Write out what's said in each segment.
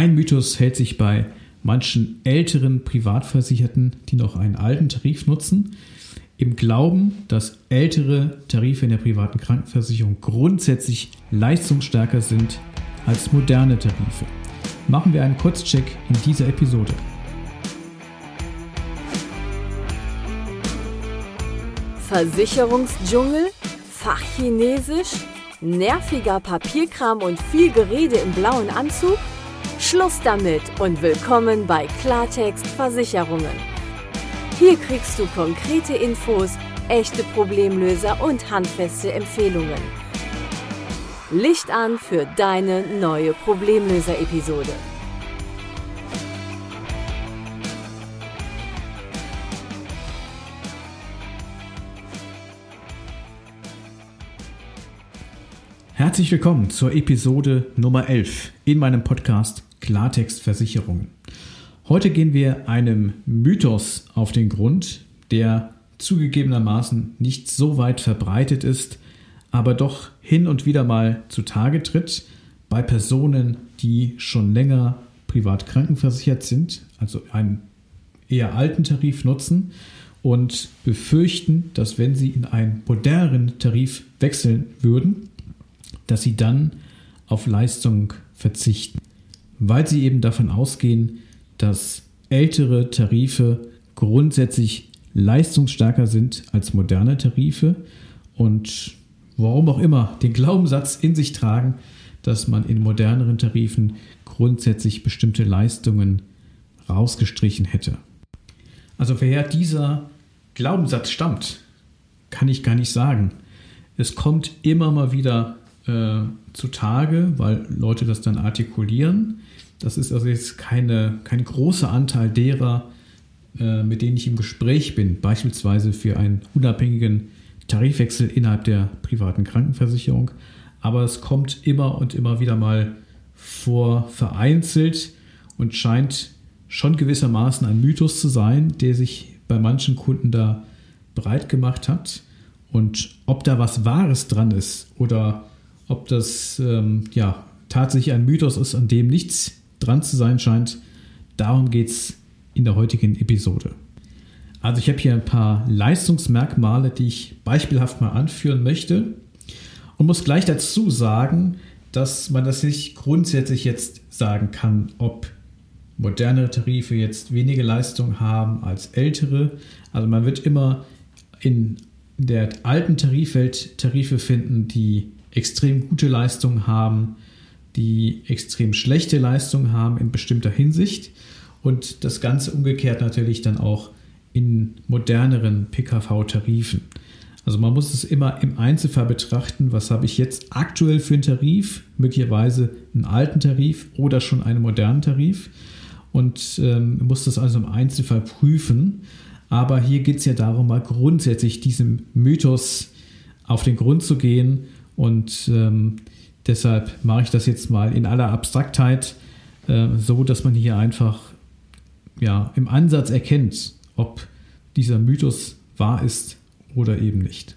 Ein Mythos hält sich bei manchen älteren Privatversicherten, die noch einen alten Tarif nutzen, im Glauben, dass ältere Tarife in der privaten Krankenversicherung grundsätzlich leistungsstärker sind als moderne Tarife. Machen wir einen Kurzcheck in dieser Episode. Versicherungsdschungel, Fachchinesisch, nerviger Papierkram und viel Gerede im blauen Anzug? Schluss damit und willkommen bei Klartext Versicherungen. Hier kriegst du konkrete Infos, echte Problemlöser und handfeste Empfehlungen. Licht an für deine neue Problemlöser-Episode. Herzlich willkommen zur Episode Nummer 11 in meinem Podcast Klartext Versicherungen. Heute gehen wir einem Mythos auf den Grund, der zugegebenermaßen nicht so weit verbreitet ist, aber doch hin und wieder mal zutage tritt bei Personen, die schon länger privat krankenversichert sind, also einen eher alten Tarif nutzen und befürchten, dass wenn sie in einen moderneren Tarif wechseln würden, dass sie dann auf Leistung verzichten weil sie eben davon ausgehen, dass ältere Tarife grundsätzlich leistungsstärker sind als moderne Tarife und warum auch immer den Glaubenssatz in sich tragen, dass man in moderneren Tarifen grundsätzlich bestimmte Leistungen rausgestrichen hätte. Also woher dieser Glaubenssatz stammt, kann ich gar nicht sagen. Es kommt immer mal wieder äh, zutage, weil Leute das dann artikulieren. Das ist also jetzt keine, kein großer Anteil derer, äh, mit denen ich im Gespräch bin, beispielsweise für einen unabhängigen Tarifwechsel innerhalb der privaten Krankenversicherung. Aber es kommt immer und immer wieder mal vor, vereinzelt und scheint schon gewissermaßen ein Mythos zu sein, der sich bei manchen Kunden da breit gemacht hat. Und ob da was Wahres dran ist oder ob das ähm, ja, tatsächlich ein Mythos ist, an dem nichts dran zu sein scheint, darum geht es in der heutigen Episode. Also ich habe hier ein paar Leistungsmerkmale, die ich beispielhaft mal anführen möchte und muss gleich dazu sagen, dass man das nicht grundsätzlich jetzt sagen kann, ob modernere Tarife jetzt weniger Leistung haben als ältere. Also man wird immer in der alten Tarifwelt Tarife finden, die extrem gute Leistungen haben, die extrem schlechte Leistungen haben in bestimmter Hinsicht und das Ganze umgekehrt natürlich dann auch in moderneren PKV-Tarifen. Also man muss es immer im Einzelfall betrachten, was habe ich jetzt aktuell für einen Tarif, möglicherweise einen alten Tarif oder schon einen modernen Tarif und ähm, muss das also im Einzelfall prüfen. Aber hier geht es ja darum, mal grundsätzlich diesem Mythos auf den Grund zu gehen und ähm, deshalb mache ich das jetzt mal in aller Abstraktheit, äh, so dass man hier einfach ja, im Ansatz erkennt, ob dieser Mythos wahr ist oder eben nicht.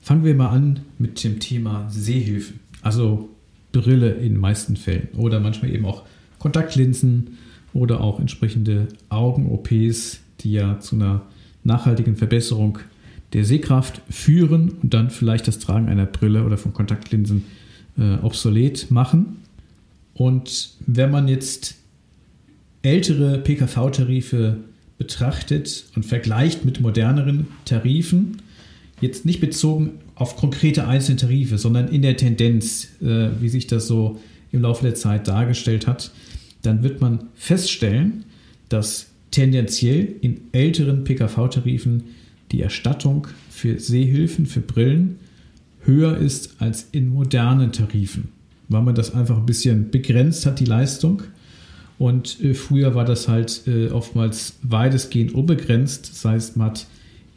Fangen wir mal an mit dem Thema Sehhilfen, also Brille in den meisten Fällen oder manchmal eben auch Kontaktlinsen oder auch entsprechende Augen-OPs, die ja zu einer nachhaltigen Verbesserung der Sehkraft führen und dann vielleicht das Tragen einer Brille oder von Kontaktlinsen äh, obsolet machen. Und wenn man jetzt ältere PKV-Tarife betrachtet und vergleicht mit moderneren Tarifen, jetzt nicht bezogen auf konkrete einzelne Tarife, sondern in der Tendenz, äh, wie sich das so im Laufe der Zeit dargestellt hat, dann wird man feststellen, dass tendenziell in älteren PKV-Tarifen die Erstattung für Sehhilfen, für Brillen höher ist als in modernen Tarifen, weil man das einfach ein bisschen begrenzt hat, die Leistung. Und äh, früher war das halt äh, oftmals weitestgehend unbegrenzt. Das heißt, man hat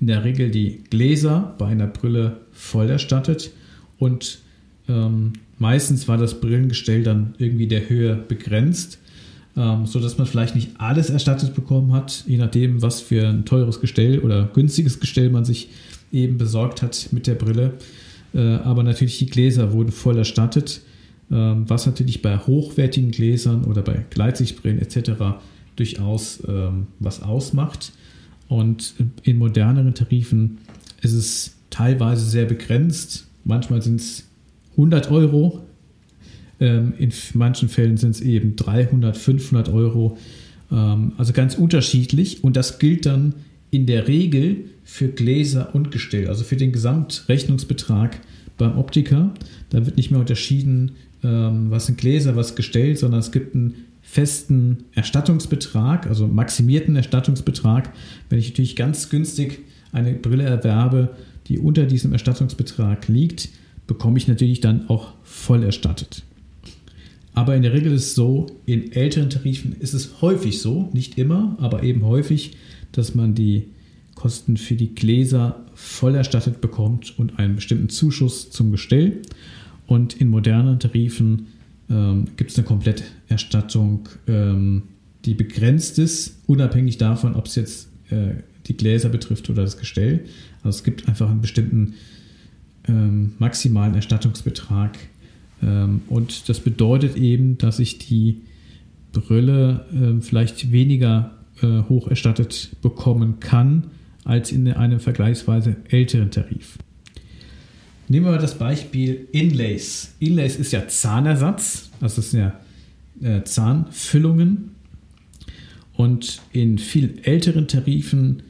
in der Regel die Gläser bei einer Brille voll erstattet und ähm, meistens war das Brillengestell dann irgendwie der Höhe begrenzt ähm, sodass man vielleicht nicht alles erstattet bekommen hat, je nachdem, was für ein teures Gestell oder günstiges Gestell man sich eben besorgt hat mit der Brille. Äh, aber natürlich die Gläser wurden voll erstattet. ähm, was natürlich bei hochwertigen Gläsern oder bei Gleitsichtbrillen etc. durchaus ähm, was ausmacht. Und in moderneren Tarifen ist es teilweise sehr begrenzt. Manchmal sind es 100 Euro, ähm, in manchen Fällen sind es eben 300, 500 Euro. Ähm, also ganz unterschiedlich. Und das gilt dann in der Regel für Gläser und Gestell, also für den Gesamtrechnungsbetrag beim Optiker. Da wird nicht mehr unterschieden, ähm, was sind Gläser, was Gestell, sondern es gibt einen festen Erstattungsbetrag, also maximierten Erstattungsbetrag. Wenn ich natürlich ganz günstig eine Brille erwerbe, die unter diesem Erstattungsbetrag liegt, bekomme ich natürlich dann auch voll erstattet. Aber in der Regel ist es so, in älteren Tarifen ist es häufig so, nicht immer, aber eben häufig, dass man die Kosten für die Gläser voll erstattet bekommt und einen bestimmten Zuschuss zum Gestell. Und in modernen Tarifen ähm, gibt es eine Kompletterstattung, ähm, die begrenzt ist, unabhängig davon, ob es jetzt äh, die Gläser betrifft oder das Gestell. Also es gibt einfach einen bestimmten ähm, maximalen Erstattungsbetrag. Ähm, und das bedeutet eben, dass ich die Brille äh, vielleicht weniger äh, hoch erstattet bekommen kann als in einem vergleichsweise älteren Tarif. Nehmen wir mal das Beispiel Inlays. Inlays ist ja Zahnersatz, also das sind ja äh, Zahnfüllungen. Und in viel älteren Tarifen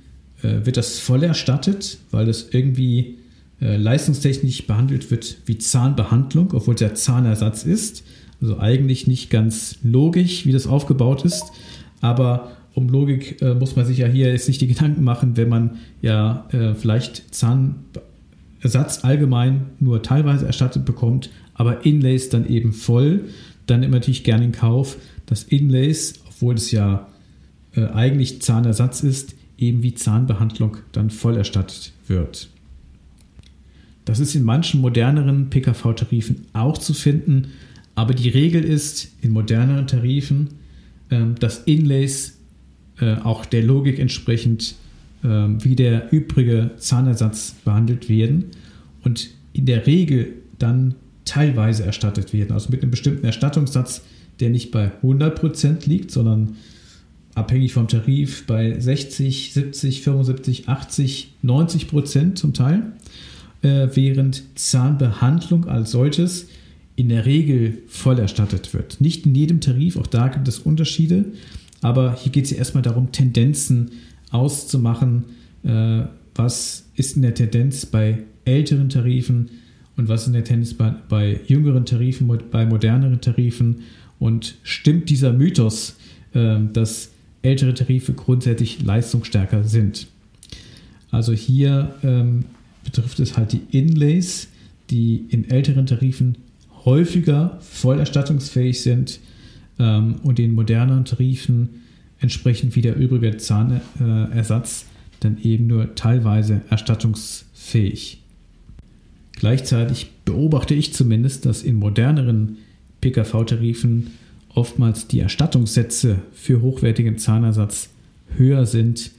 äh, wird das voll erstattet, weil das irgendwie äh, leistungstechnisch behandelt wird wie Zahnbehandlung, obwohl es ja Zahnersatz ist. Also eigentlich nicht ganz logisch, wie das aufgebaut ist. Aber um Logik äh, muss man sich ja hier jetzt nicht die Gedanken machen, wenn man ja äh, vielleicht Zahnersatz allgemein nur teilweise erstattet bekommt, aber Inlays dann eben voll, dann immer natürlich gerne in Kauf, dass Inlays, obwohl es ja äh, eigentlich Zahnersatz ist, eben wie Zahnbehandlung dann voll erstattet wird. Das ist in manchen moderneren PKV-Tarifen auch zu finden, aber die Regel ist in moderneren Tarifen, ähm, dass Inlays äh, auch der Logik entsprechend ähm, wie der übrige Zahnersatz behandelt werden und in der Regel dann teilweise erstattet werden, also mit einem bestimmten Erstattungssatz, der nicht bei 100% liegt, sondern abhängig vom Tarif bei 60, 70, 75, 80, 90 Prozent zum Teil, äh, während Zahnbehandlung als solches in der Regel voll erstattet wird. Nicht in jedem Tarif, auch da gibt es Unterschiede, aber hier geht es ja erstmal darum, Tendenzen auszumachen, äh, was ist in der Tendenz bei älteren Tarifen und was ist in der Tendenz bei, bei jüngeren Tarifen, bei moderneren Tarifen und stimmt dieser Mythos, äh, dass ältere Tarife grundsätzlich leistungsstärker sind. Also hier ähm, betrifft es halt die Inlays, die in älteren Tarifen häufiger vollerstattungsfähig sind ähm, und in moderneren Tarifen entsprechend wie der übrige Zahnersatz dann eben nur teilweise erstattungsfähig. Gleichzeitig beobachte ich zumindest, dass in moderneren PKV-Tarifen oftmals die Erstattungssätze für hochwertigen Zahnersatz höher sind,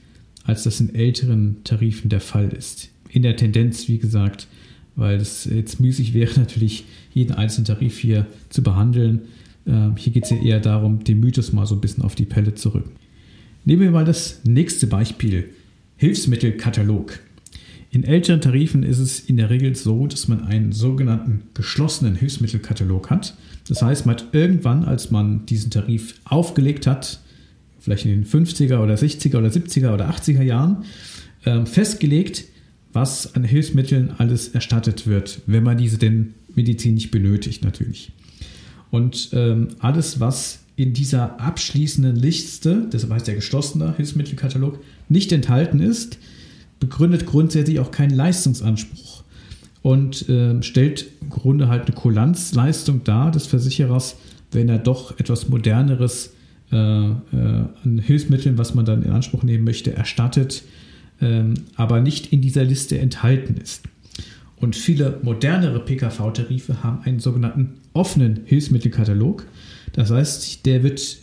als das in älteren Tarifen der Fall ist. In der Tendenz, wie gesagt, weil es jetzt müßig wäre, natürlich jeden einzelnen Tarif hier zu behandeln. Ähm, hier geht es ja eher darum, den Mythos mal so ein bisschen auf die Pelle zu rücken. Nehmen wir mal das nächste Beispiel: Hilfsmittelkatalog. In älteren Tarifen ist es in der Regel so, dass man einen sogenannten geschlossenen Hilfsmittelkatalog hat. Das heißt, man hat irgendwann, als man diesen Tarif aufgelegt hat, vielleicht in den 50er oder 60er oder 70er oder 80er Jahren, ähm, festgelegt, was an Hilfsmitteln alles erstattet wird, wenn man diese denn medizinisch benötigt natürlich. Und ähm, alles, was in dieser abschließenden Liste, das heißt der geschlossene Hilfsmittelkatalog, nicht enthalten ist, begründet grundsätzlich auch keinen Leistungsanspruch und äh, stellt im Grunde halt eine Kulanzleistung dar des Versicherers, wenn er doch etwas moderneres äh, äh, an Hilfsmitteln, was man dann in Anspruch nehmen möchte, erstattet, aber nicht in dieser Liste enthalten ist. Und viele modernere PKV-Tarife haben einen sogenannten offenen Hilfsmittelkatalog. Das heißt, der wird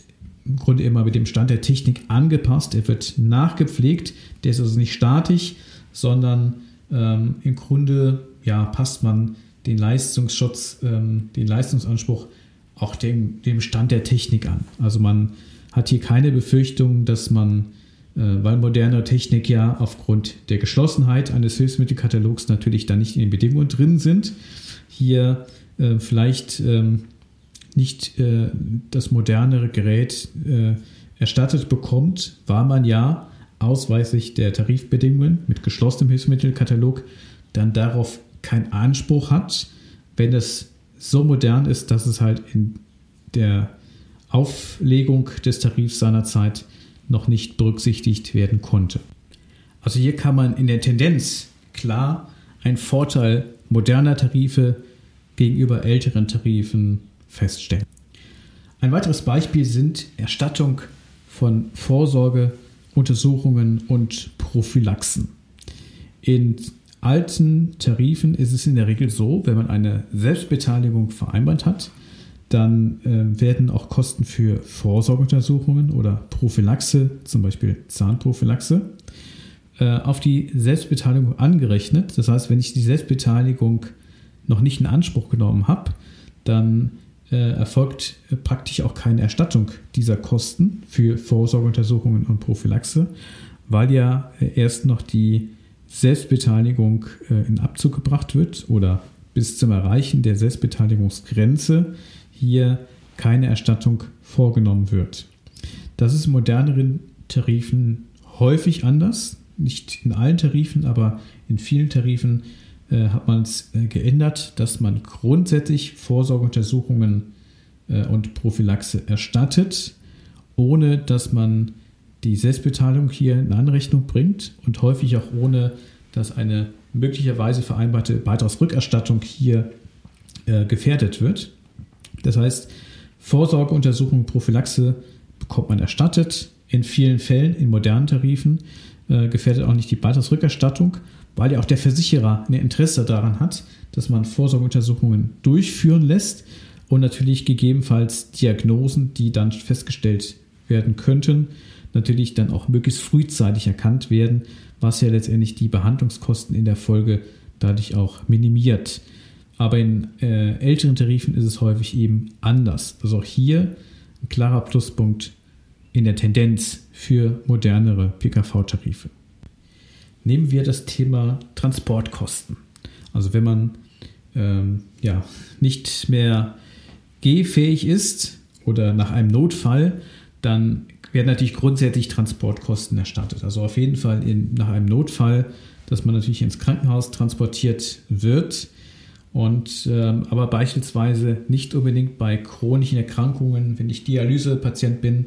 im Grunde immer mit dem Stand der Technik angepasst, er wird nachgepflegt, der ist also nicht statisch, sondern ähm, im Grunde ja, passt man den Leistungsschutz, ähm, den Leistungsanspruch auch dem, dem Stand der Technik an. Also man hat hier keine Befürchtung, dass man, weil moderne Technik ja aufgrund der Geschlossenheit eines Hilfsmittelkatalogs natürlich dann nicht in den Bedingungen drin sind, hier äh, vielleicht ähm, nicht äh, das modernere Gerät äh, erstattet bekommt, war man ja ausweislich der Tarifbedingungen mit geschlossenem Hilfsmittelkatalog dann darauf keinen Anspruch hat, wenn es so modern ist, dass es halt in der Auflegung des Tarifs seinerzeit noch nicht berücksichtigt werden konnte. Also hier kann man in der Tendenz klar einen Vorteil moderner Tarife gegenüber älteren Tarifen feststellen. Ein weiteres Beispiel sind Erstattung von Vorsorgeuntersuchungen und Prophylaxen. In alten Tarifen ist es in der Regel so, wenn man eine Selbstbeteiligung vereinbart hat, dann äh, werden auch Kosten für Vorsorgeuntersuchungen oder Prophylaxe, zum Beispiel Zahnprophylaxe, äh, auf die Selbstbeteiligung angerechnet. Das heißt, wenn ich die Selbstbeteiligung noch nicht in Anspruch genommen habe, dann äh, erfolgt praktisch auch keine Erstattung dieser Kosten für Vorsorgeuntersuchungen und Prophylaxe, weil ja äh, erst noch die Selbstbeteiligung äh, in Abzug gebracht wird oder bis zum Erreichen der Selbstbeteiligungsgrenze hier keine Erstattung vorgenommen wird. Das ist in moderneren Tarifen häufig anders. Nicht in allen Tarifen, aber in vielen Tarifen äh, hat man es äh, geändert, dass man grundsätzlich Vorsorgeuntersuchungen äh, und Prophylaxe erstattet, ohne dass man die Selbstbeteiligung hier in Anrechnung bringt und häufig auch ohne, dass eine möglicherweise vereinbarte Beitragsrückerstattung hier äh, gefährdet wird. Das heißt, Vorsorgeuntersuchung, Prophylaxe bekommt man erstattet. In vielen Fällen, in modernen Tarifen, äh, gefährdet auch nicht die Beitragsrückerstattung, weil ja auch der Versicherer ein Interesse daran hat, dass man Vorsorgeuntersuchungen durchführen lässt und natürlich gegebenenfalls Diagnosen, die dann festgestellt werden könnten, natürlich dann auch möglichst frühzeitig erkannt werden, was ja letztendlich die Behandlungskosten in der Folge dadurch auch minimiert. Aber in äh, älteren Tarifen ist es häufig eben anders. Also auch hier ein klarer Pluspunkt in der Tendenz für modernere PKV-Tarife. Nehmen wir das Thema Transportkosten. Also wenn man ähm, ja, nicht mehr gehfähig ist oder nach einem Notfall, dann werden natürlich grundsätzlich Transportkosten erstattet. Also auf jeden Fall in, nach einem Notfall, dass man natürlich ins Krankenhaus transportiert wird. Und ähm, aber beispielsweise nicht unbedingt bei chronischen Erkrankungen, wenn ich Dialysepatient bin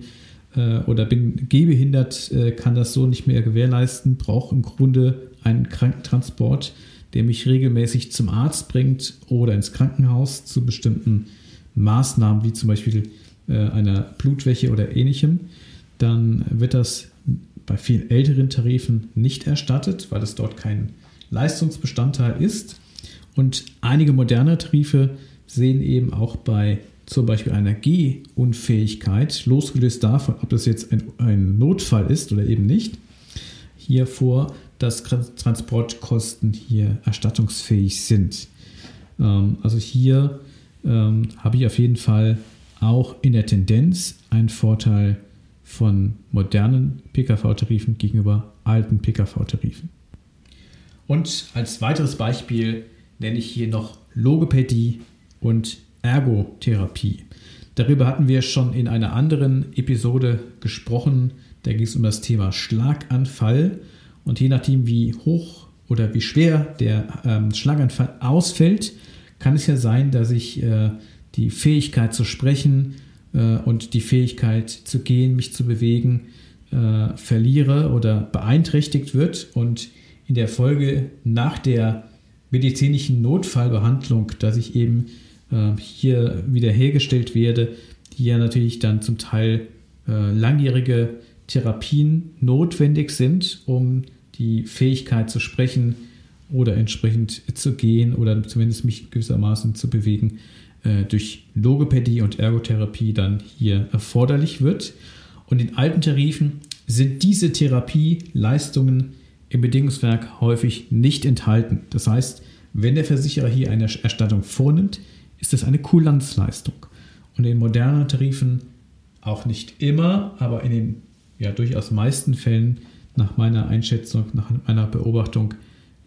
äh, oder bin gehbehindert, äh, kann das so nicht mehr gewährleisten, brauche im Grunde einen Krankentransport, der mich regelmäßig zum Arzt bringt oder ins Krankenhaus zu bestimmten Maßnahmen, wie zum Beispiel äh, einer Blutwäche oder ähnlichem dann wird das bei vielen älteren Tarifen nicht erstattet, weil es dort kein Leistungsbestandteil ist. Und einige moderne Tarife sehen eben auch bei zum Beispiel einer Gehunfähigkeit, losgelöst davon, ob das jetzt ein, ein Notfall ist oder eben nicht, hier vor, dass Transportkosten hier erstattungsfähig sind. Ähm, also hier ähm, habe ich auf jeden Fall auch in der Tendenz einen Vorteil von modernen PKV-Tarifen gegenüber alten PKV-Tarifen. Und als weiteres Beispiel nenne ich hier noch Logopädie und Ergotherapie. Darüber hatten wir schon in einer anderen Episode gesprochen. Da ging es um das Thema Schlaganfall. Und je nachdem, wie hoch oder wie schwer der ähm, Schlaganfall ausfällt, kann es ja sein, dass ich äh, die Fähigkeit zu sprechen äh, und die Fähigkeit zu gehen, mich zu bewegen, äh, verliere oder beeinträchtigt wird und in der Folge nach der medizinischen Notfallbehandlung, dass ich eben äh, hier wiederhergestellt werde, die ja natürlich dann zum Teil äh, langjährige Therapien notwendig sind, um die Fähigkeit zu sprechen oder entsprechend zu gehen oder zumindest mich gewissermaßen zu bewegen, äh, durch Logopädie und Ergotherapie dann hier erforderlich wird. Und in alten Tarifen sind diese Therapieleistungen im Bedingungswerk häufig nicht enthalten. Das heißt, wenn der Versicherer hier eine Erstattung vornimmt, ist das eine Kulanzleistung. Und in modernen Tarifen auch nicht immer, aber in den ja durchaus meisten Fällen nach meiner Einschätzung, nach meiner Beobachtung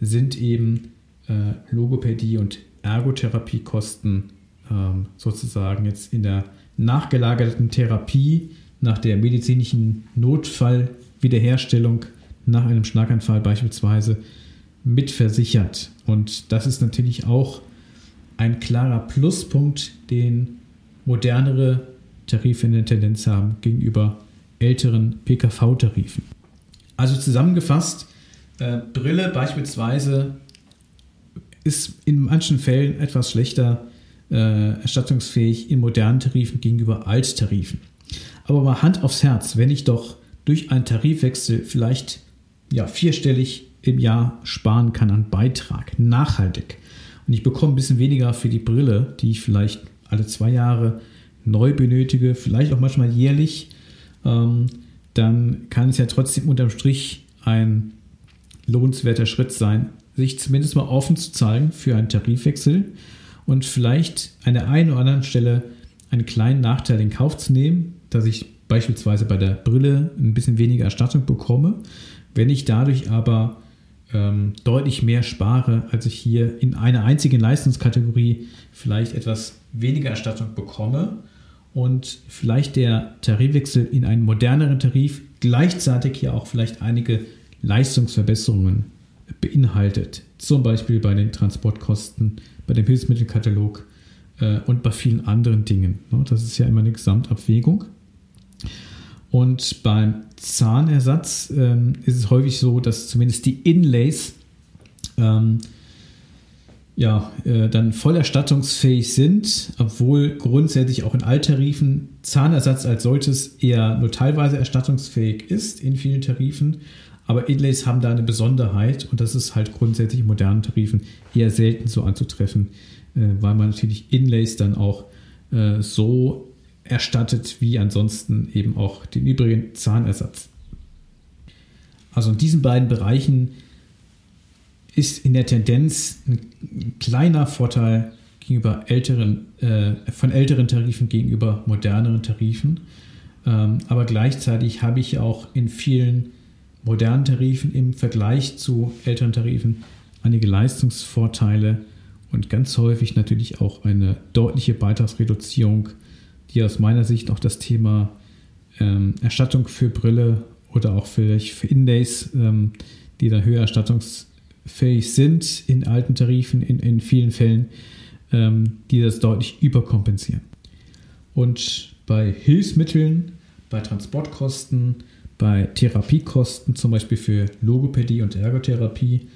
sind eben äh, Logopädie und Ergotherapiekosten ähm, sozusagen jetzt in der nachgelagerten Therapie nach der medizinischen Notfallwiederherstellung nach einem Schlaganfall beispielsweise mitversichert. Und das ist natürlich auch ein klarer Pluspunkt, den modernere Tarife in der Tendenz haben gegenüber älteren PKV-Tarifen. Also zusammengefasst, äh, Brille beispielsweise ist in manchen Fällen etwas schlechter äh, erstattungsfähig in modernen Tarifen gegenüber Alttarifen. Aber mal Hand aufs Herz, wenn ich doch durch einen Tarifwechsel vielleicht ja, vierstellig im Jahr sparen kann an Beitrag, nachhaltig, und ich bekomme ein bisschen weniger für die Brille, die ich vielleicht alle zwei Jahre neu benötige, vielleicht auch manchmal jährlich, ähm, dann kann es ja trotzdem unterm Strich ein lohnenswerter Schritt sein, sich zumindest mal offen zu zeigen für einen Tarifwechsel und vielleicht an der einen oder anderen Stelle einen kleinen Nachteil in Kauf zu nehmen, dass ich beispielsweise bei der Brille ein bisschen weniger Erstattung bekomme. Wenn ich dadurch aber ähm, deutlich mehr spare, als ich hier in einer einzigen Leistungskategorie vielleicht etwas weniger Erstattung bekomme und vielleicht der Tarifwechsel in einen moderneren Tarif gleichzeitig hier auch vielleicht einige Leistungsverbesserungen beinhaltet. Zum Beispiel bei den Transportkosten, bei dem Hilfsmittelkatalog äh, und bei vielen anderen Dingen. Ne? Das ist ja immer eine Gesamtabwägung. Und beim Zahnersatz ähm, ist es häufig so, dass zumindest die Inlays ähm, ja, äh, dann voll erstattungsfähig sind, obwohl grundsätzlich auch in Alttarifen Zahnersatz als solches eher nur teilweise erstattungsfähig ist in vielen Tarifen. Aber Inlays haben da eine Besonderheit und das ist halt grundsätzlich in modernen Tarifen eher selten so anzutreffen, äh, weil man natürlich Inlays dann auch äh, so erstattet wie ansonsten eben auch den übrigen Zahnersatz. Also in diesen beiden Bereichen ist in der Tendenz ein kleiner Vorteil gegenüber älteren, äh, von älteren Tarifen gegenüber moderneren Tarifen. Ähm, aber gleichzeitig habe ich auch in vielen modernen Tarifen im Vergleich zu älteren Tarifen einige Leistungsvorteile und ganz häufig natürlich auch eine deutliche Beitragsreduzierung, die aus meiner Sicht auch das Thema ähm, Erstattung für Brille oder auch vielleicht für Indays, ähm, die da höher erstattungsfähig sind in alten Tarifen, in, in vielen Fällen, ähm, die das deutlich überkompensieren. Und bei Hilfsmitteln, bei Transportkosten, bei Therapiekosten, zum Beispiel für Logopädie und Ergotherapie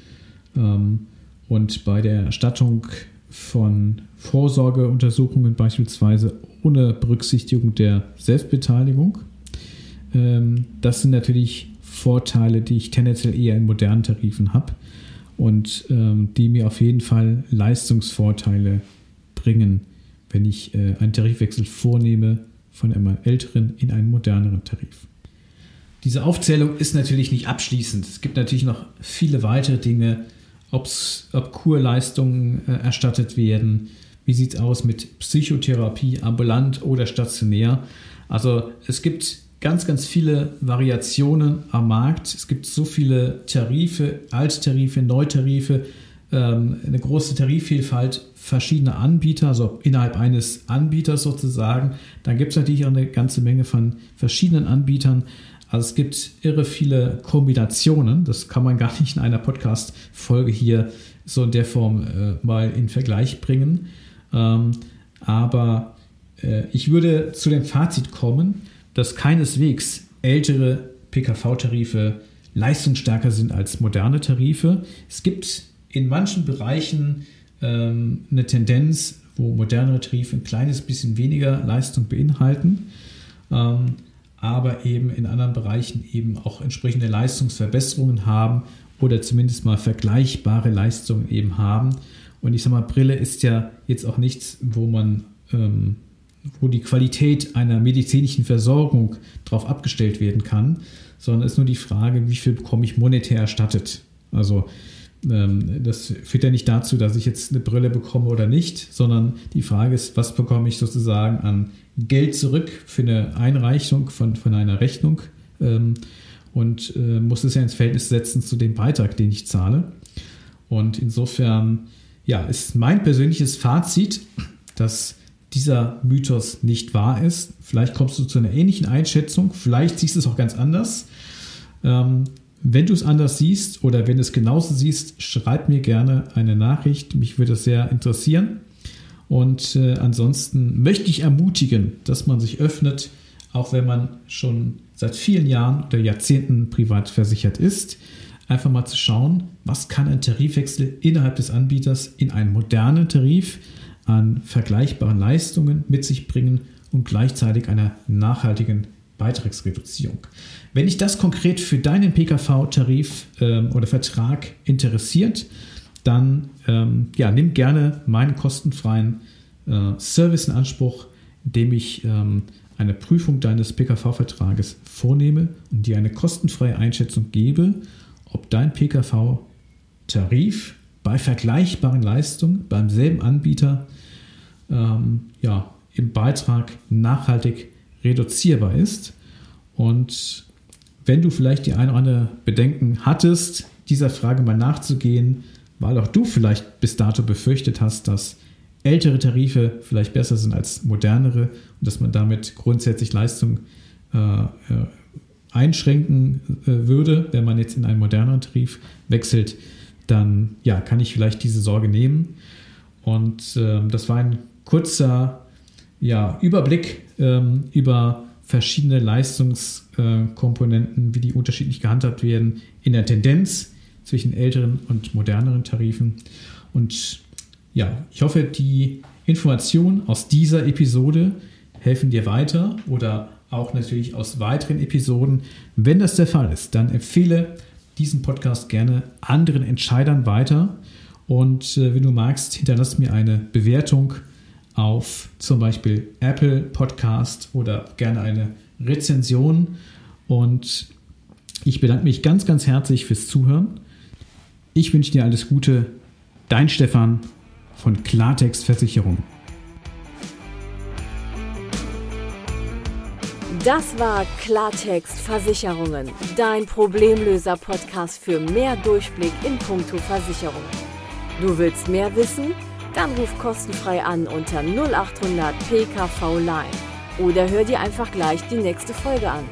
ähm, und bei der Erstattung von Vorsorgeuntersuchungen beispielsweise ohne Berücksichtigung der Selbstbeteiligung. Ähm, das sind natürlich Vorteile, die ich tendenziell eher in modernen Tarifen habe und ähm, die mir auf jeden Fall Leistungsvorteile bringen, wenn ich äh, einen Tarifwechsel vornehme von einem älteren in einen moderneren Tarif. Diese Aufzählung ist natürlich nicht abschließend. Es gibt natürlich noch viele weitere Dinge, ob's, ob Kurleistungen äh, erstattet werden, wie sieht es aus mit Psychotherapie, ambulant oder stationär. Also es gibt ganz, ganz viele Variationen am Markt. Es gibt so viele Tarife, Alttarife, Neutarife, ähm, eine große Tarifvielfalt verschiedener Anbieter, also innerhalb eines Anbieters sozusagen. Dann gibt es natürlich auch eine ganze Menge von verschiedenen Anbietern. Also es gibt irre viele Kombinationen. Das kann man gar nicht in einer Podcast-Folge hier so in der Form äh, mal in Vergleich bringen. Ähm, aber äh, ich würde zu dem Fazit kommen, dass keineswegs ältere PKV-Tarife leistungsstärker sind als moderne Tarife. Es gibt in manchen Bereichen ähm, eine Tendenz, wo modernere Tarife ein kleines bisschen weniger Leistung beinhalten. Ähm, aber eben in anderen Bereichen eben auch entsprechende Leistungsverbesserungen haben oder zumindest mal vergleichbare Leistungen eben haben. Und ich sage mal, Brille ist ja jetzt auch nichts, wo man, ähm, wo die Qualität einer medizinischen Versorgung darauf abgestellt werden kann, sondern es ist nur die Frage, wie viel bekomme ich monetär erstattet. Also das führt ja nicht dazu, dass ich jetzt eine Brille bekomme oder nicht, sondern die Frage ist, was bekomme ich sozusagen an Geld zurück für eine Einreichung von, von einer Rechnung ähm, und äh, muss es ja ins Verhältnis setzen zu dem Beitrag, den ich zahle. Und insofern, ja, ist mein persönliches Fazit, dass dieser Mythos nicht wahr ist. Vielleicht kommst du zu einer ähnlichen Einschätzung, vielleicht siehst du es auch ganz anders. Ähm, wenn du es anders siehst oder wenn du es genauso siehst, schreib mir gerne eine Nachricht. Mich würde das sehr interessieren. Und äh, ansonsten möchte ich ermutigen, dass man sich öffnet, auch wenn man schon seit vielen Jahren oder Jahrzehnten privat versichert ist. Einfach mal zu schauen, was kann ein Tarifwechsel innerhalb des Anbieters in einen modernen Tarif an vergleichbaren Leistungen mit sich bringen und gleichzeitig einer nachhaltigen Beitragsreduzierung. Wenn dich das konkret für deinen PKV-Tarif ähm, oder Vertrag interessiert, dann ähm, ja, nimm gerne meinen kostenfreien äh, Service in Anspruch, indem ich ähm, eine Prüfung deines PKV-Vertrages vornehme und dir eine kostenfreie Einschätzung gebe, ob dein PKV-Tarif bei vergleichbaren Leistungen beim selben Anbieter ähm, ja, im Beitrag nachhaltig reduzierbar ist. Und wenn du vielleicht die ein oder andere Bedenken hattest, dieser Frage mal nachzugehen, weil auch du vielleicht bis dato befürchtet hast, dass ältere Tarife vielleicht besser sind als modernere und dass man damit grundsätzlich Leistung äh, äh, einschränken äh, würde, wenn man jetzt in einen moderneren Tarif wechselt, dann ja, kann ich vielleicht diese Sorge nehmen. Und äh, das war ein kurzer ja, Überblick ähm, über verschiedene Leistungskomponenten, wie die unterschiedlich gehandhabt werden in der Tendenz zwischen älteren und moderneren Tarifen. Und ja, ich hoffe, die Informationen aus dieser Episode helfen dir weiter oder auch natürlich aus weiteren Episoden. Wenn das der Fall ist, dann empfehle diesen Podcast gerne anderen Entscheidern weiter. Und äh, wenn du magst, hinterlass mir eine Bewertung auf zum Beispiel Apple Podcast oder gerne eine Rezension. Und ich bedanke mich ganz, ganz herzlich fürs Zuhören. Ich wünsche dir alles Gute. Dein Stefan von Klartext Versicherung. Das war Klartext Versicherungen, dein Problemlöser-Podcast für mehr Durchblick in puncto Versicherungen. Du willst mehr wissen? Dann ruf kostenfrei an unter 0800 PKV Line oder hör dir einfach gleich die nächste Folge an.